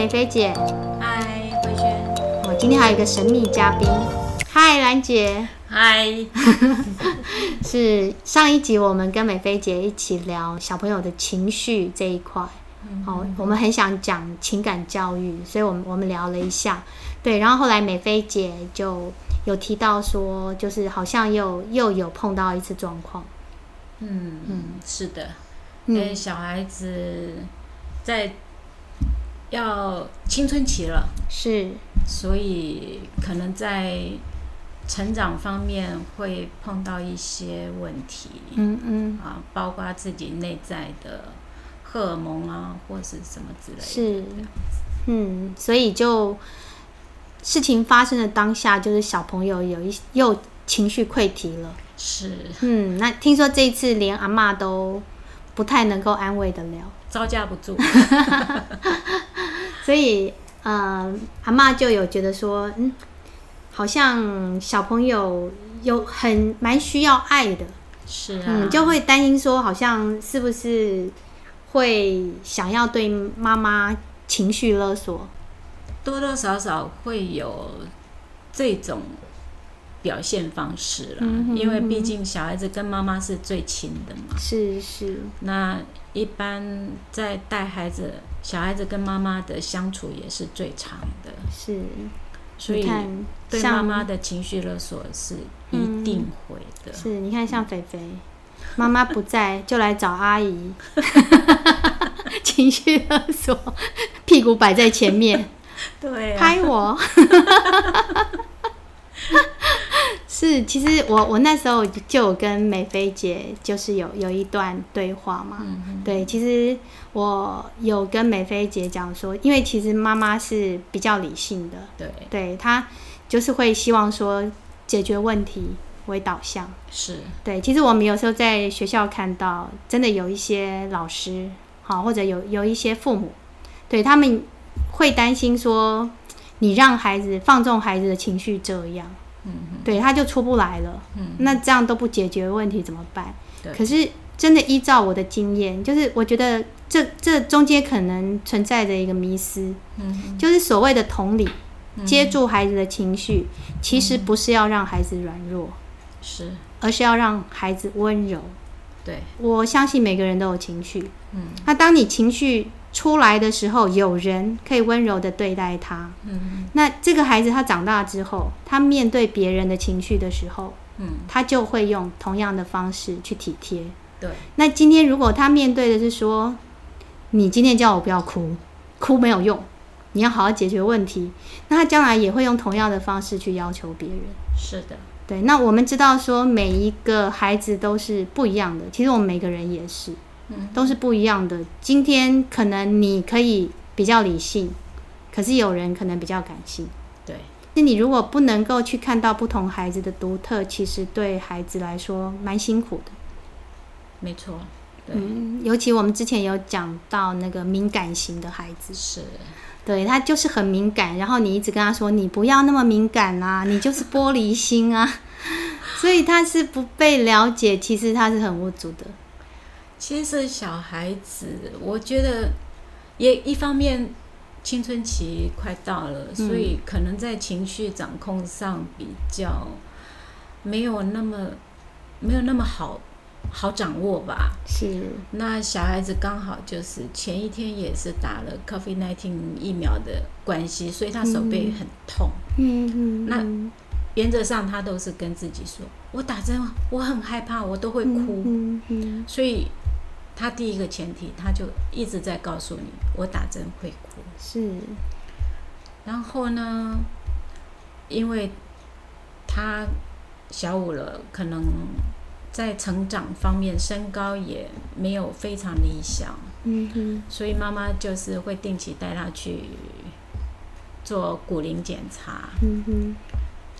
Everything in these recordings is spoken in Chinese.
美菲姐。嗨，慧萱。我今天还有一个神秘嘉宾。嗨，兰姐。嗨。是上一集我们跟美菲姐一起聊小朋友的情绪这一块。嗯。好，我们很想讲情感教育，所以我们我们聊了一下。对，然后后来美菲姐就有提到说，就是好像又又有碰到一次状况。嗯嗯，是的。因为小孩子在要青春期了，是，所以可能在成长方面会碰到一些问题，嗯嗯，啊，包括自己内在的荷尔蒙啊，或是什么之类的，是，嗯，所以就事情发生的当下，就是小朋友有一又情绪溃堤了，是，嗯，那听说这一次连阿妈都。不太能够安慰得了，招架不住，所以呃，阿妈就有觉得说，嗯，好像小朋友有很蛮需要爱的，是啊，嗯，就会担心说，好像是不是会想要对妈妈情绪勒索，多多少少会有这种。表现方式了，嗯哼哼，因为毕竟小孩子跟妈妈是最亲的嘛。是是。那一般在带孩子，小孩子跟妈妈的相处也是最长的。是。所以对妈妈的情绪勒索是一定会的。嗯、是，你看像菲菲，妈妈不在就来找阿姨，情绪勒索，屁股摆在前面，对、啊，拍我。是，其实我我那时候就有跟美菲姐就是有有一段对话嘛，嗯、对，其实我有跟美菲姐讲说，因为其实妈妈是比较理性的，对，对，她就是会希望说解决问题为导向，是。对。其实我们有时候在学校看到，真的有一些老师，好，或者有有一些父母，对，他们会担心说，你让孩子放纵孩子的情绪这样。嗯，对，他就出不来了。嗯，那这样都不解决问题怎么办？可是真的依照我的经验，就是我觉得这这中间可能存在着一个迷思。嗯，就是所谓的同理，接住孩子的情绪，其实不是要让孩子软弱，是，而是要让孩子温柔。对，我相信每个人都有情绪。嗯，那当你情绪出来的时候，有人可以温柔的对待他。嗯，那这个孩子他长大之后，他面对别人的情绪的时候，嗯，他就会用同样的方式去体贴。对。那今天如果他面对的是说，你今天叫我不要哭，哭没有用，你要好好解决问题，那他将来也会用同样的方式去要求别人。是的。对。那我们知道说，每一个孩子都是不一样的，其实我们每个人也是。都是不一样的。今天可能你可以比较理性，可是有人可能比较感性。对，那你如果不能够去看到不同孩子的独特，其实对孩子来说蛮辛苦的。没错，对，嗯，尤其我们之前有讲到那个敏感型的孩子，是，对，他就是很敏感，然后你一直跟他说你不要那么敏感啊，你就是玻璃心啊，所以他是不被了解，其实他是很无助的。其实小孩子，我觉得也一方面青春期快到了，嗯、所以可能在情绪掌控上比较没有那么没有那么好好掌握吧。是。那小孩子刚好就是前一天也是打了 COVID-19 疫苗的关系，所以他手背很痛。嗯嗯。嗯，那原则上他都是跟自己说：“我打针，我很害怕，我都会哭。嗯”嗯嗯。所以。他第一个前提，他就一直在告诉你，我打针会哭。是，然后呢，因为他小五了，可能在成长方面身高也没有非常理想。嗯哼，所以妈妈就是会定期带他去做骨龄检查。嗯哼，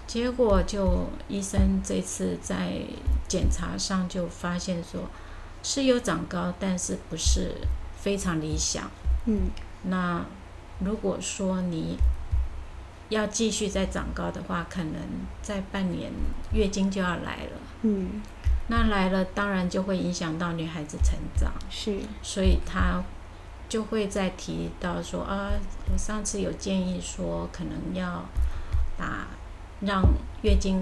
结果就医生这次在检查上就发现说。是有长高，但是不是非常理想。嗯，那如果说你要继续再长高的话，可能在半年月经就要来了。嗯，那来了当然就会影响到女孩子成长。是，所以她就会再提到说啊，我上次有建议说，可能要打让月经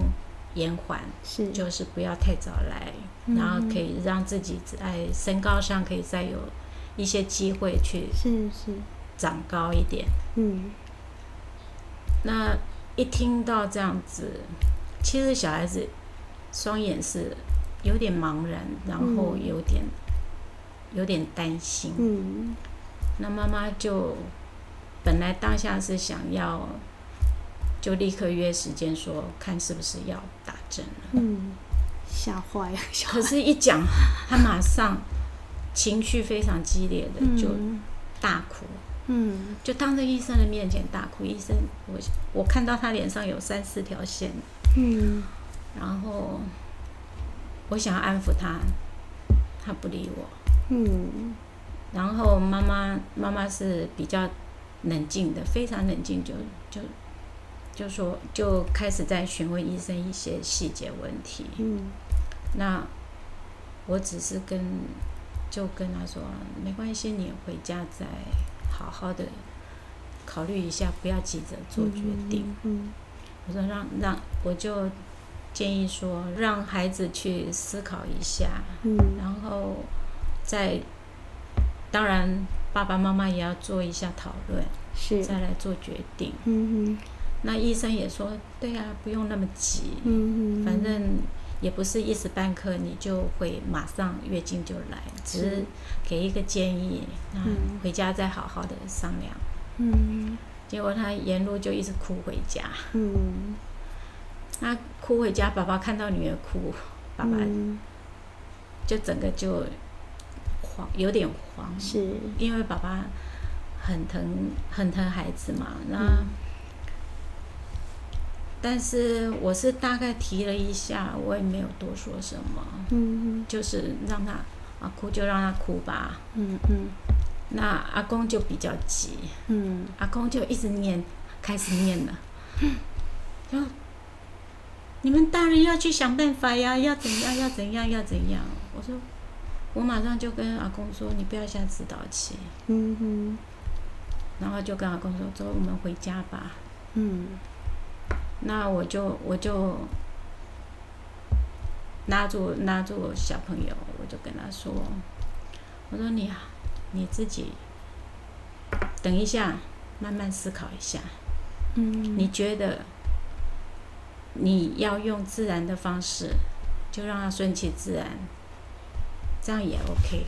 延缓，是就是不要太早来，嗯、然后可以让自己在身高上可以再有一些机会去是是长高一点。嗯，那一听到这样子，其实小孩子双眼是有点茫然，然后有点、嗯、有点担心。嗯。那妈妈就本来当下是想要，就立刻约时间说，看是不是要打针了。嗯，吓坏了。可是，一讲，他马上情绪非常激烈的就大哭。嗯，就当着医生的面前大哭。医生，我我看到他脸上有三四条线。嗯，然后我想要安抚他，他不理我。嗯。然后妈妈妈妈是比较冷静的，非常冷静，就就就说就开始在询问医生一些细节问题。嗯，那我只是跟就跟他说，没关系，你回家再好好的考虑一下，不要急着做决定。嗯，嗯，我说让让我就建议说，让孩子去思考一下。嗯，然后再。当然，爸爸妈妈也要做一下讨论，是再来做决定。嗯哼，那医生也说，对啊，不用那么急。嗯，反正也不是一时半刻你就会马上月经就来，只是给一个建议，那回家再好好的商量。嗯，结果他沿路就一直哭回家。嗯，他哭回家，爸爸看到女儿哭，爸爸就整个就慌。有点慌，是因为爸爸很疼很疼孩子嘛。那、嗯、但是我是大概提了一下，我也没有多说什么。嗯，就是让他啊哭就让他哭吧。嗯嗯。那阿公就比较急。嗯。阿公就一直念，开始念了。嗯。你们大人要去想办法呀，要怎样？要怎样？要怎样？我说。我马上就跟阿公说：“你不要下指导棋。”嗯哼。然后就跟阿公说：“走，我们回家吧。”嗯。那我就我就拉住拉住小朋友，我就跟他说：“我说你啊你自己等一下，慢慢思考一下。嗯。你觉得你要用自然的方式，就让它顺其自然。”这样也 OK。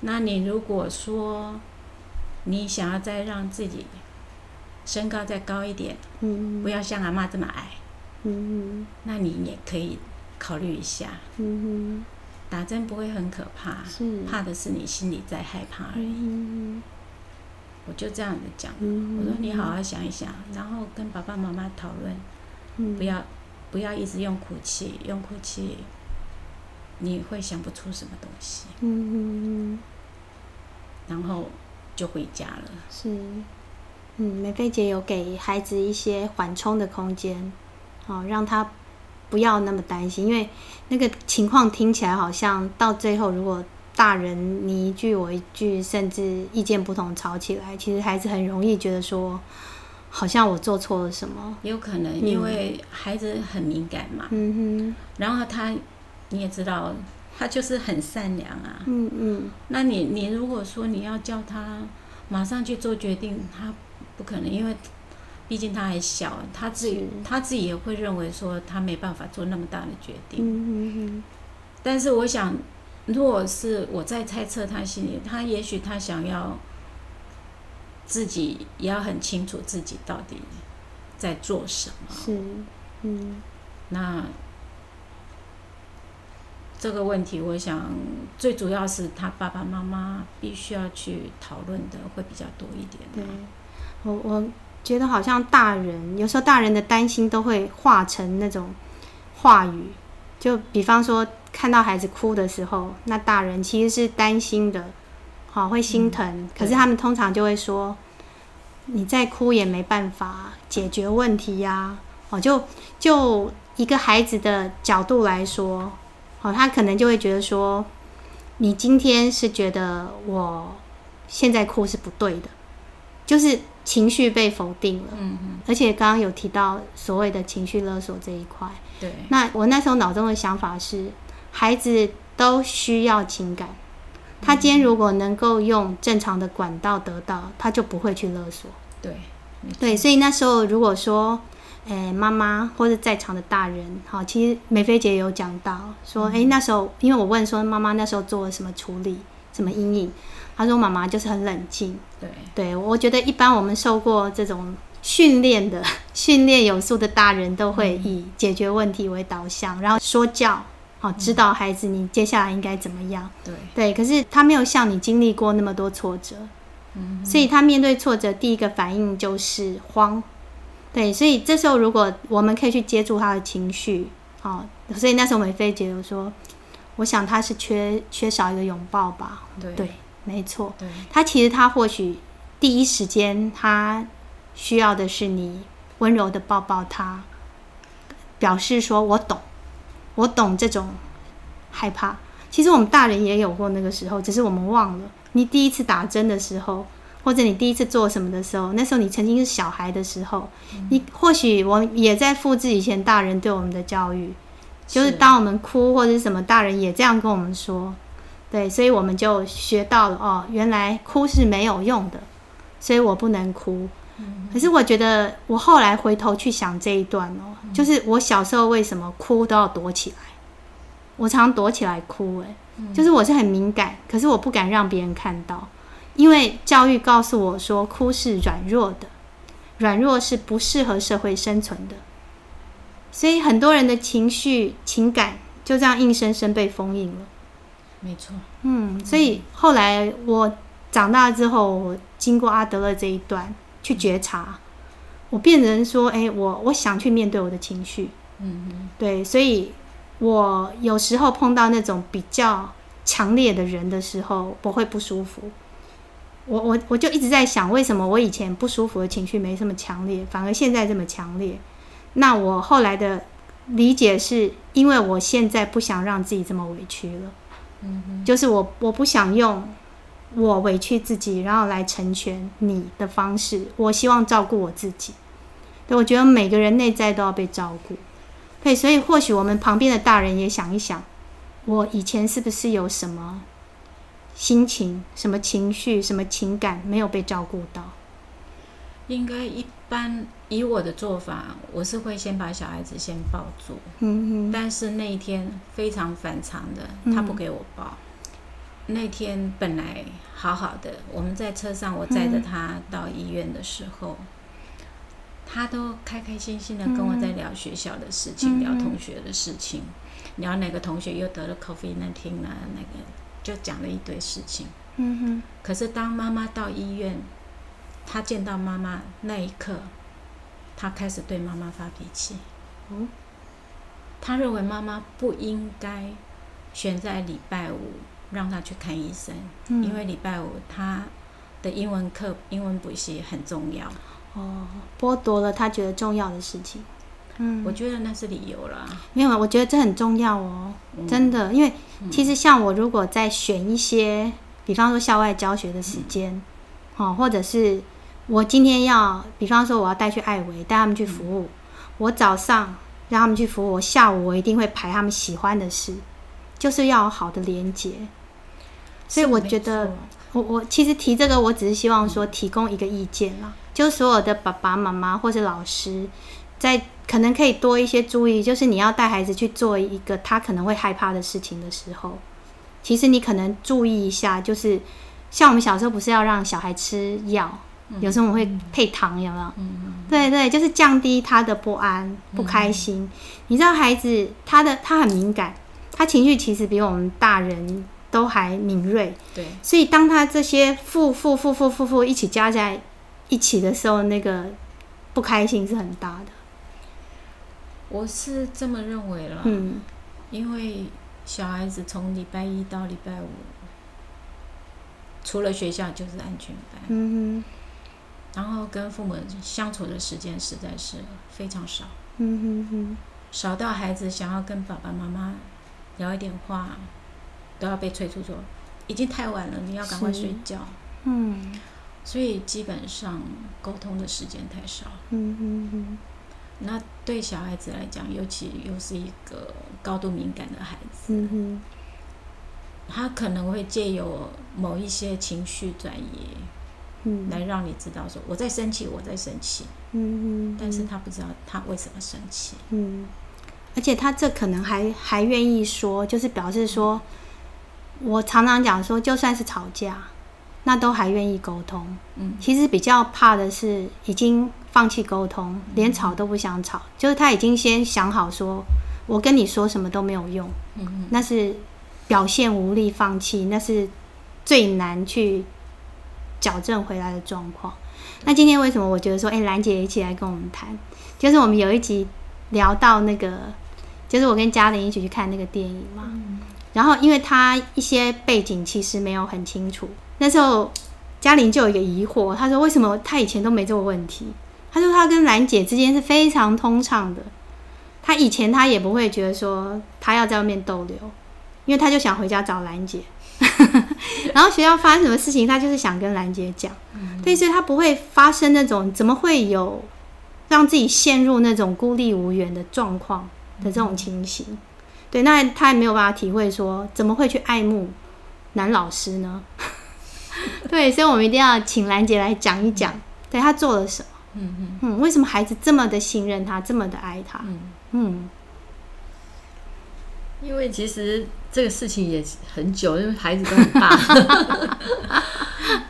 那你如果说你想要再让自己身高再高一点，嗯，不要像阿妈这么矮，嗯，那你也可以考虑一下，嗯，打针不会很可怕，是。怕的是你心里在害怕而已。嗯，我就这样子讲，我说你好好想一想，然后跟爸爸妈妈讨论，不要不要一直用哭泣，用哭泣。你会想不出什么东西，嗯，然后就回家了。是，嗯，梅菲姐有给孩子一些缓冲的空间，哦，让他不要那么担心，因为那个情况听起来好像到最后，如果大人你一句我一句，甚至意见不同吵起来，其实孩子很容易觉得说，好像我做错了什么。有可能，因为孩子很敏感嘛，嗯哼，然后他。你也知道，他就是很善良啊。嗯嗯。那你你如果说你要叫他马上去做决定，他不可能，因为毕竟他还小，他自己他自己也会认为说他没办法做那么大的决定。嗯嗯嗯。但是我想，如果是我在猜测他心里，他也许他想要自己也要很清楚自己到底在做什么。是。嗯。那。这个问题，我想最主要是他爸爸妈妈必须要去讨论的会比较多一点。对，我我觉得好像大人有时候大人的担心都会化成那种话语，就比方说看到孩子哭的时候，那大人其实是担心的，好会心疼，嗯，可是他们通常就会说，你再哭也没办法解决问题呀。哦，就就一个孩子的角度来说。哦，他可能就会觉得说，你今天是觉得我现在哭是不对的，就是情绪被否定了。嗯嗯。而且刚刚有提到所谓的情绪勒索这一块。对。那我那时候脑中的想法是，孩子都需要情感。他今天如果能够用正常的管道得到，他就不会去勒索。对。对，所以那时候如果说。诶，妈妈或者在场的大人，好，其实美菲姐有讲到说，诶，那时候因为我问说妈妈那时候做了什么处理，什么阴影，他说妈妈就是很冷静。对，对我觉得一般我们受过这种训练的、训练有素的大人都会以解决问题为导向，然后说教，好，指导孩子你接下来应该怎么样。对，对，可是他没有像你经历过那么多挫折，嗯，所以他面对挫折第一个反应就是慌。对，所以这时候如果我们可以去接住他的情绪，好，所以那时候美菲姐有说，我想他是缺缺少一个拥抱吧。对，对，没错。他其实他或许第一时间他需要的是你温柔的抱抱他，表示说我懂，我懂这种害怕。其实我们大人也有过那个时候，只是我们忘了。你第一次打针的时候。或者你第一次做什么的时候，那时候你曾经是小孩的时候，嗯、你或许我也在复制以前大人对我们的教育，就是当我们哭或者是什么，大人也这样跟我们说，对，所以我们就学到了哦，原来哭是没有用的，所以我不能哭。嗯、可是我觉得我后来回头去想这一段哦，嗯、就是我小时候为什么哭都要躲起来，我常躲起来哭，诶，嗯、就是我是很敏感，可是我不敢让别人看到。因为教育告诉我说，哭是软弱的，软弱是不适合社会生存的，所以很多人的情绪、情感就这样硬生生被封印了。没错，嗯，所以后来我长大之后，我经过阿德勒这一段去觉察，我变成说，哎，我我想去面对我的情绪，嗯嗯，对，所以我有时候碰到那种比较强烈的人的时候，我会不舒服。我我我就一直在想，为什么我以前不舒服的情绪没这么强烈，反而现在这么强烈？那我后来的理解是，因为我现在不想让自己这么委屈了。嗯，就是我我不想用我委屈自己，然后来成全你的方式。我希望照顾我自己。对，我觉得每个人内在都要被照顾。对，所以或许我们旁边的大人也想一想，我以前是不是有什么？心情、什么情绪、什么情感没有被照顾到？应该一般以我的做法，我是会先把小孩子先抱住。但是那一天非常反常的，他不给我抱。嗯、那天本来好好的，我们在车上，我载着他到医院的时候，嗯、他都开开心心的跟我在聊学校的事情，嗯、聊同学的事情，聊哪个同学又得了 COVID-19 啊，那个。就讲了一堆事情，嗯哼。可是当妈妈到医院，他见到妈妈那一刻，他开始对妈妈发脾气。嗯。他认为妈妈不应该选在礼拜五让他去看医生，嗯。因为礼拜五他的英文课、英文补习很重要。哦，剥夺了他觉得重要的事情。嗯，我觉得那是理由啦。没有，我觉得这很重要哦，嗯、真的，因为其实像我如果在选一些，嗯、比方说校外教学的时间，好、嗯，或者是我今天要，比方说我要带去艾维，带他们去服务，嗯、我早上让他们去服务，我下午我一定会排他们喜欢的事，就是要有好的连接。所以我觉得，我我其实提这个，我只是希望说提供一个意见啦，嗯、就所有的爸爸妈妈或是老师。在可能可以多一些注意，就是你要带孩子去做一个他可能会害怕的事情的时候，其实你可能注意一下，就是像我们小时候不是要让小孩吃药，嗯、有时候我们会配糖，有没有？嗯、对对，就是降低他的不安、不开心。嗯、你知道孩子他的他很敏感，他情绪其实比我们大人都还敏锐。对，所以当他这些负负负负负负一起加在一起的时候，那个不开心是很大的。我是这么认为了，嗯，因为小孩子从礼拜一到礼拜五，除了学校就是安全班，嗯哼，然后跟父母相处的时间实在是非常少，嗯哼哼，少到孩子想要跟爸爸妈妈聊一点话都要被催促说，已经太晚了，你要赶快睡觉。嗯，所以基本上沟通的时间太少。嗯嗯嗯。那对小孩子来讲，尤其又是一个高度敏感的孩子，嗯哼，他可能会借由某一些情绪转移，嗯，来让你知道说我在生气，我在生气，嗯嗯，但是他不知道他为什么生气，嗯，而且他这可能还还愿意说，就是表示说，我常常讲说，就算是吵架，那都还愿意沟通，嗯，其实比较怕的是已经。放弃沟通，连吵都不想吵，就是他已经先想好说，我跟你说什么都没有用，嗯那是表现无力、放弃，那是最难去矫正回来的状况。那今天为什么我觉得说，哎、欸，兰姐一起来跟我们谈，就是我们有一集聊到那个，就是我跟嘉玲一起去看那个电影嘛，然后因为她一些背景其实没有很清楚，那时候嘉玲就有一个疑惑，她说为什么她以前都没这个问题？她说她跟兰姐之间是非常通畅的，她以前她也不会觉得说她要在外面逗留，因为他就想回家找兰姐，然后学校发生什么事情，他就是想跟兰姐讲，对，所以他不会发生那种怎么会有让自己陷入那种孤立无援的状况的这种情形，对，那他也没有办法体会说怎么会去爱慕男老师呢？对，所以我们一定要请兰姐来讲一讲，对他做了什么。嗯嗯。嗯，为什么孩子这么的信任他，这么的爱他？嗯。嗯，因为其实这个事情也很久，因为孩子都很大。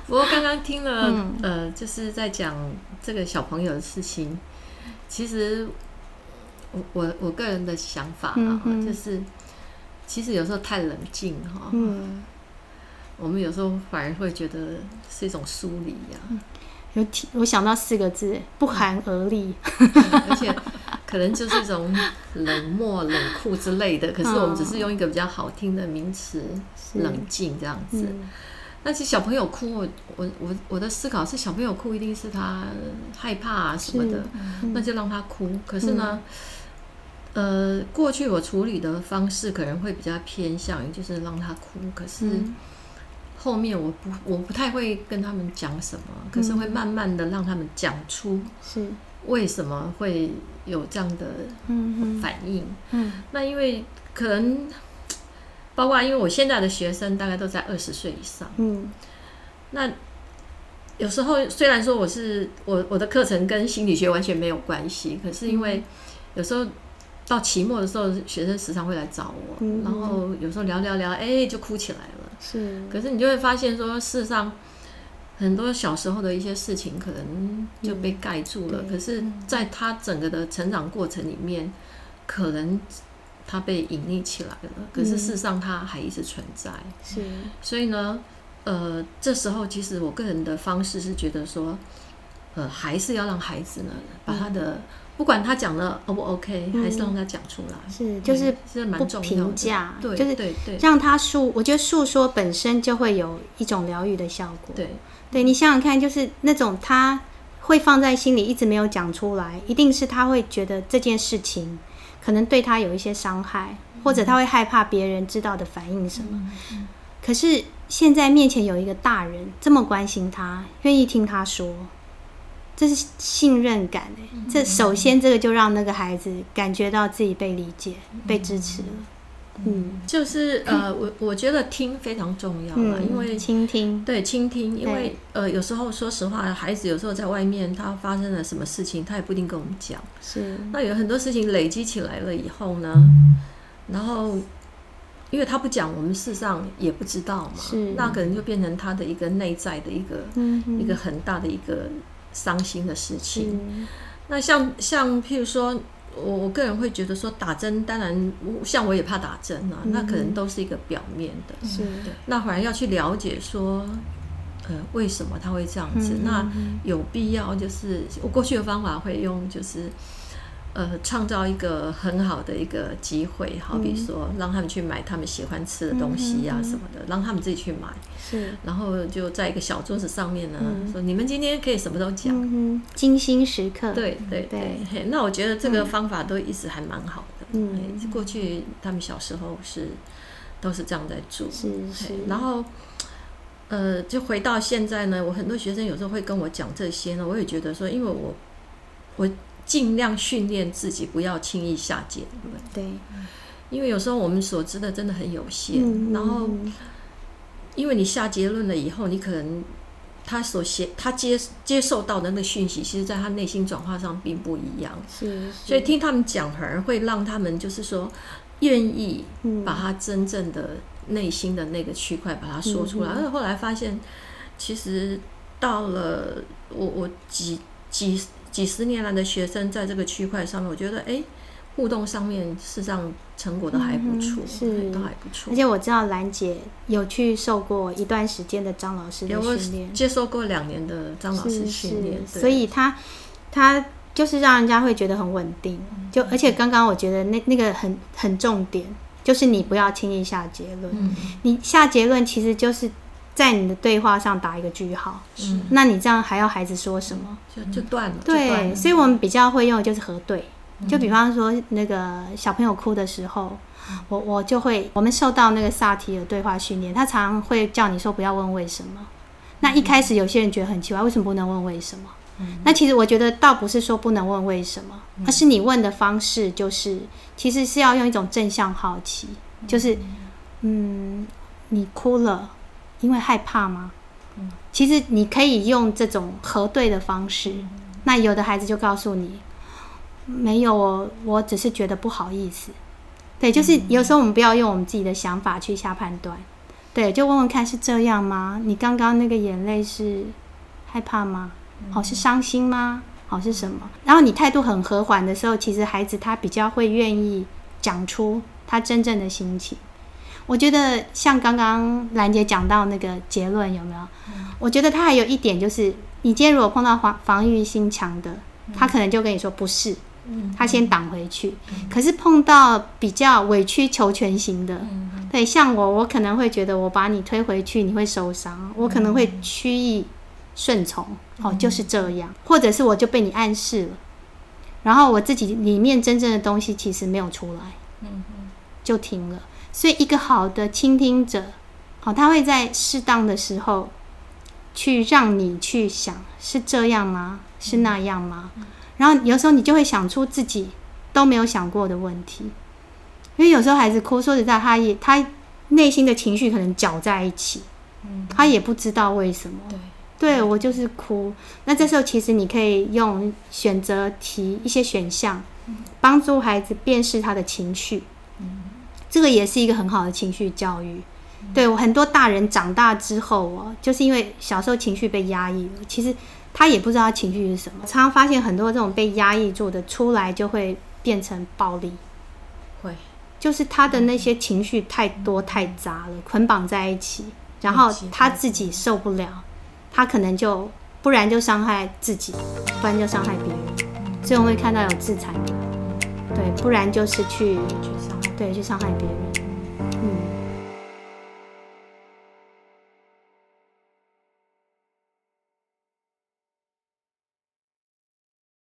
不过刚刚听了，嗯、呃，就是在讲这个小朋友的事情。其实我我我个人的想法啊，就是其实有时候太冷静哈，嗯，我们有时候反而会觉得是一种疏离呀。有体，我想到四个字：不寒而栗。而且可能就是一种冷漠、冷酷之类的。可是我们只是用一个比较好听的名词“冷静”这样子。那其实小朋友哭，我我我我的思考是，小朋友哭一定是他害怕啊什么的，那就让他哭。可是呢，呃，过去我处理的方式可能会比较偏向于就是让他哭，可是。后面我不我不太会跟他们讲什么，可是会慢慢的让他们讲出是为什么会有这样的反应。嗯，嗯，那因为可能 包括因为我现在的学生大概都在二十岁以上。嗯，那有时候虽然说我是我我的课程跟心理学完全没有关系，可是因为有时候。到期末的时候，学生时常会来找我，嗯、然后有时候聊聊聊，哎、欸，就哭起来了。是，可是你就会发现说，事实上很多小时候的一些事情可能就被盖住了。嗯、可是，在他整个的成长过程里面，可能他被隐匿起来了。可是事实上，他还一直存在。是，所以呢，呃，这时候其实我个人的方式是觉得说，呃，还是要让孩子呢，把他的。不管他讲了 O 不 OK，还是让他讲出来。是，就是不评价，对，就是对对，让他诉。我觉得诉说本身就会有一种疗愈的效果。对，对你想想看，就是那种他会放在心里一直没有讲出来，一定是他会觉得这件事情可能对他有一些伤害，或者他会害怕别人知道的反应什么。可是现在面前有一个大人这么关心他，愿意听他说。这是信任感诶，这首先这个就让那个孩子感觉到自己被理解、被支持了。嗯，就是呃，我我觉得听非常重要嘛，因为倾听，对，倾听，因为呃，有时候说实话，孩子有时候在外面他发生了什么事情，他也不一定跟我们讲。是，那有很多事情累积起来了以后呢，然后因为他不讲，我们事实上也不知道嘛。是，那可能就变成他的一个内在的一个一个很大的一个。伤心的事情，嗯、那像像譬如说，我我个人会觉得说打针，当然像我也怕打针啊，嗯、那可能都是一个表面的，是的。那反而要去了解说，呃，为什么他会这样子？嗯、那有必要就是我过去的方法会用就是。呃，创造一个很好的一个机会，好比说让他们去买他们喜欢吃的东西呀、啊、什么的，让他们自己去买。是，然后就在一个小桌子上面呢，说你们今天可以什么都讲，精心时刻。对对对，那我觉得这个方法都一直还蛮好的。嗯，过去他们小时候是都是这样在做。是是。然后，呃，就回到现在呢，我很多学生有时候会跟我讲这些呢，我也觉得说，因为我我尽量训练自己不要轻易下结论。对。因为有时候我们所知的真的很有限，嗯、然后因为你下结论了以后，你可能他所写他接接受到的那个讯息，其实在他内心转化上并不一样。是，是，所以听他们讲，反而会让他们就是说愿意把他真正的内心的那个区块把它说出来。而、嗯、后来发现，其实到了我我几几几十年来的学生，在这个区块上面，我觉得哎。互动上面，事实上成果都还不错，嗯、是都还不错。而且我知道兰姐有去受过一段时间的张老师的训练，接受过两年的张老师训练，所以他他就是让人家会觉得很稳定。就而且刚刚我觉得那那个很很重点，就是你不要轻易下结论。嗯、你下结论其实就是在你的对话上打一个句号。嗯，那你这样还要孩子说什么？就就断了。对，所以我们比较会用的就是核对。就比方说，那个小朋友哭的时候，我我就会，我们受到那个萨提尔对话训练，他常常会叫你说不要问为什么。那一开始有些人觉得很奇怪，为什么不能问为什么？那其实我觉得倒不是说不能问为什么，而是你问的方式就是，其实是要用一种正向好奇，就是，嗯，你哭了，因为害怕吗？其实你可以用这种核对的方式，那有的孩子就告诉你。没有哦，我只是觉得不好意思。对，就是有时候我们不要用我们自己的想法去下判断。对，就问问看是这样吗？你刚刚那个眼泪是害怕吗？哦，是伤心吗？好，是什么？然后你态度很和缓的时候，其实孩子他比较会愿意讲出他真正的心情。我觉得像刚刚兰姐讲到那个结论有没有？我觉得他还有一点就是，你今天如果碰到防防御心强的，他可能就跟你说不是。他先挡回去，可是碰到比较委曲求全型的，对，像我，我可能会觉得我把你推回去，你会受伤，我可能会趋意顺从，哦，就是这样，或者是我就被你暗示了，然后我自己里面真正的东西其实没有出来，就停了。所以一个好的倾听者，好，他会在适当的时候去让你去想，是这样吗？是那样吗？然后有时候你就会想出自己都没有想过的问题，因为有时候孩子哭，说实在，他也他内心的情绪可能搅在一起，他也不知道为什么。对，对我就是哭。那这时候其实你可以用选择题一些选项，帮助孩子辨识他的情绪。这个也是一个很好的情绪教育。对，我很多大人长大之后哦，就是因为小时候情绪被压抑了，其实。他也不知道他情绪是什么，常常发现很多这种被压抑住的出来就会变成暴力，会，就是他的那些情绪太多太杂了，捆绑在一起，然后他自己受不了，他可能就不然就伤害自己，不然就伤害别人，所以我们会看到有自残的，对，不然就是去对，去伤害别人，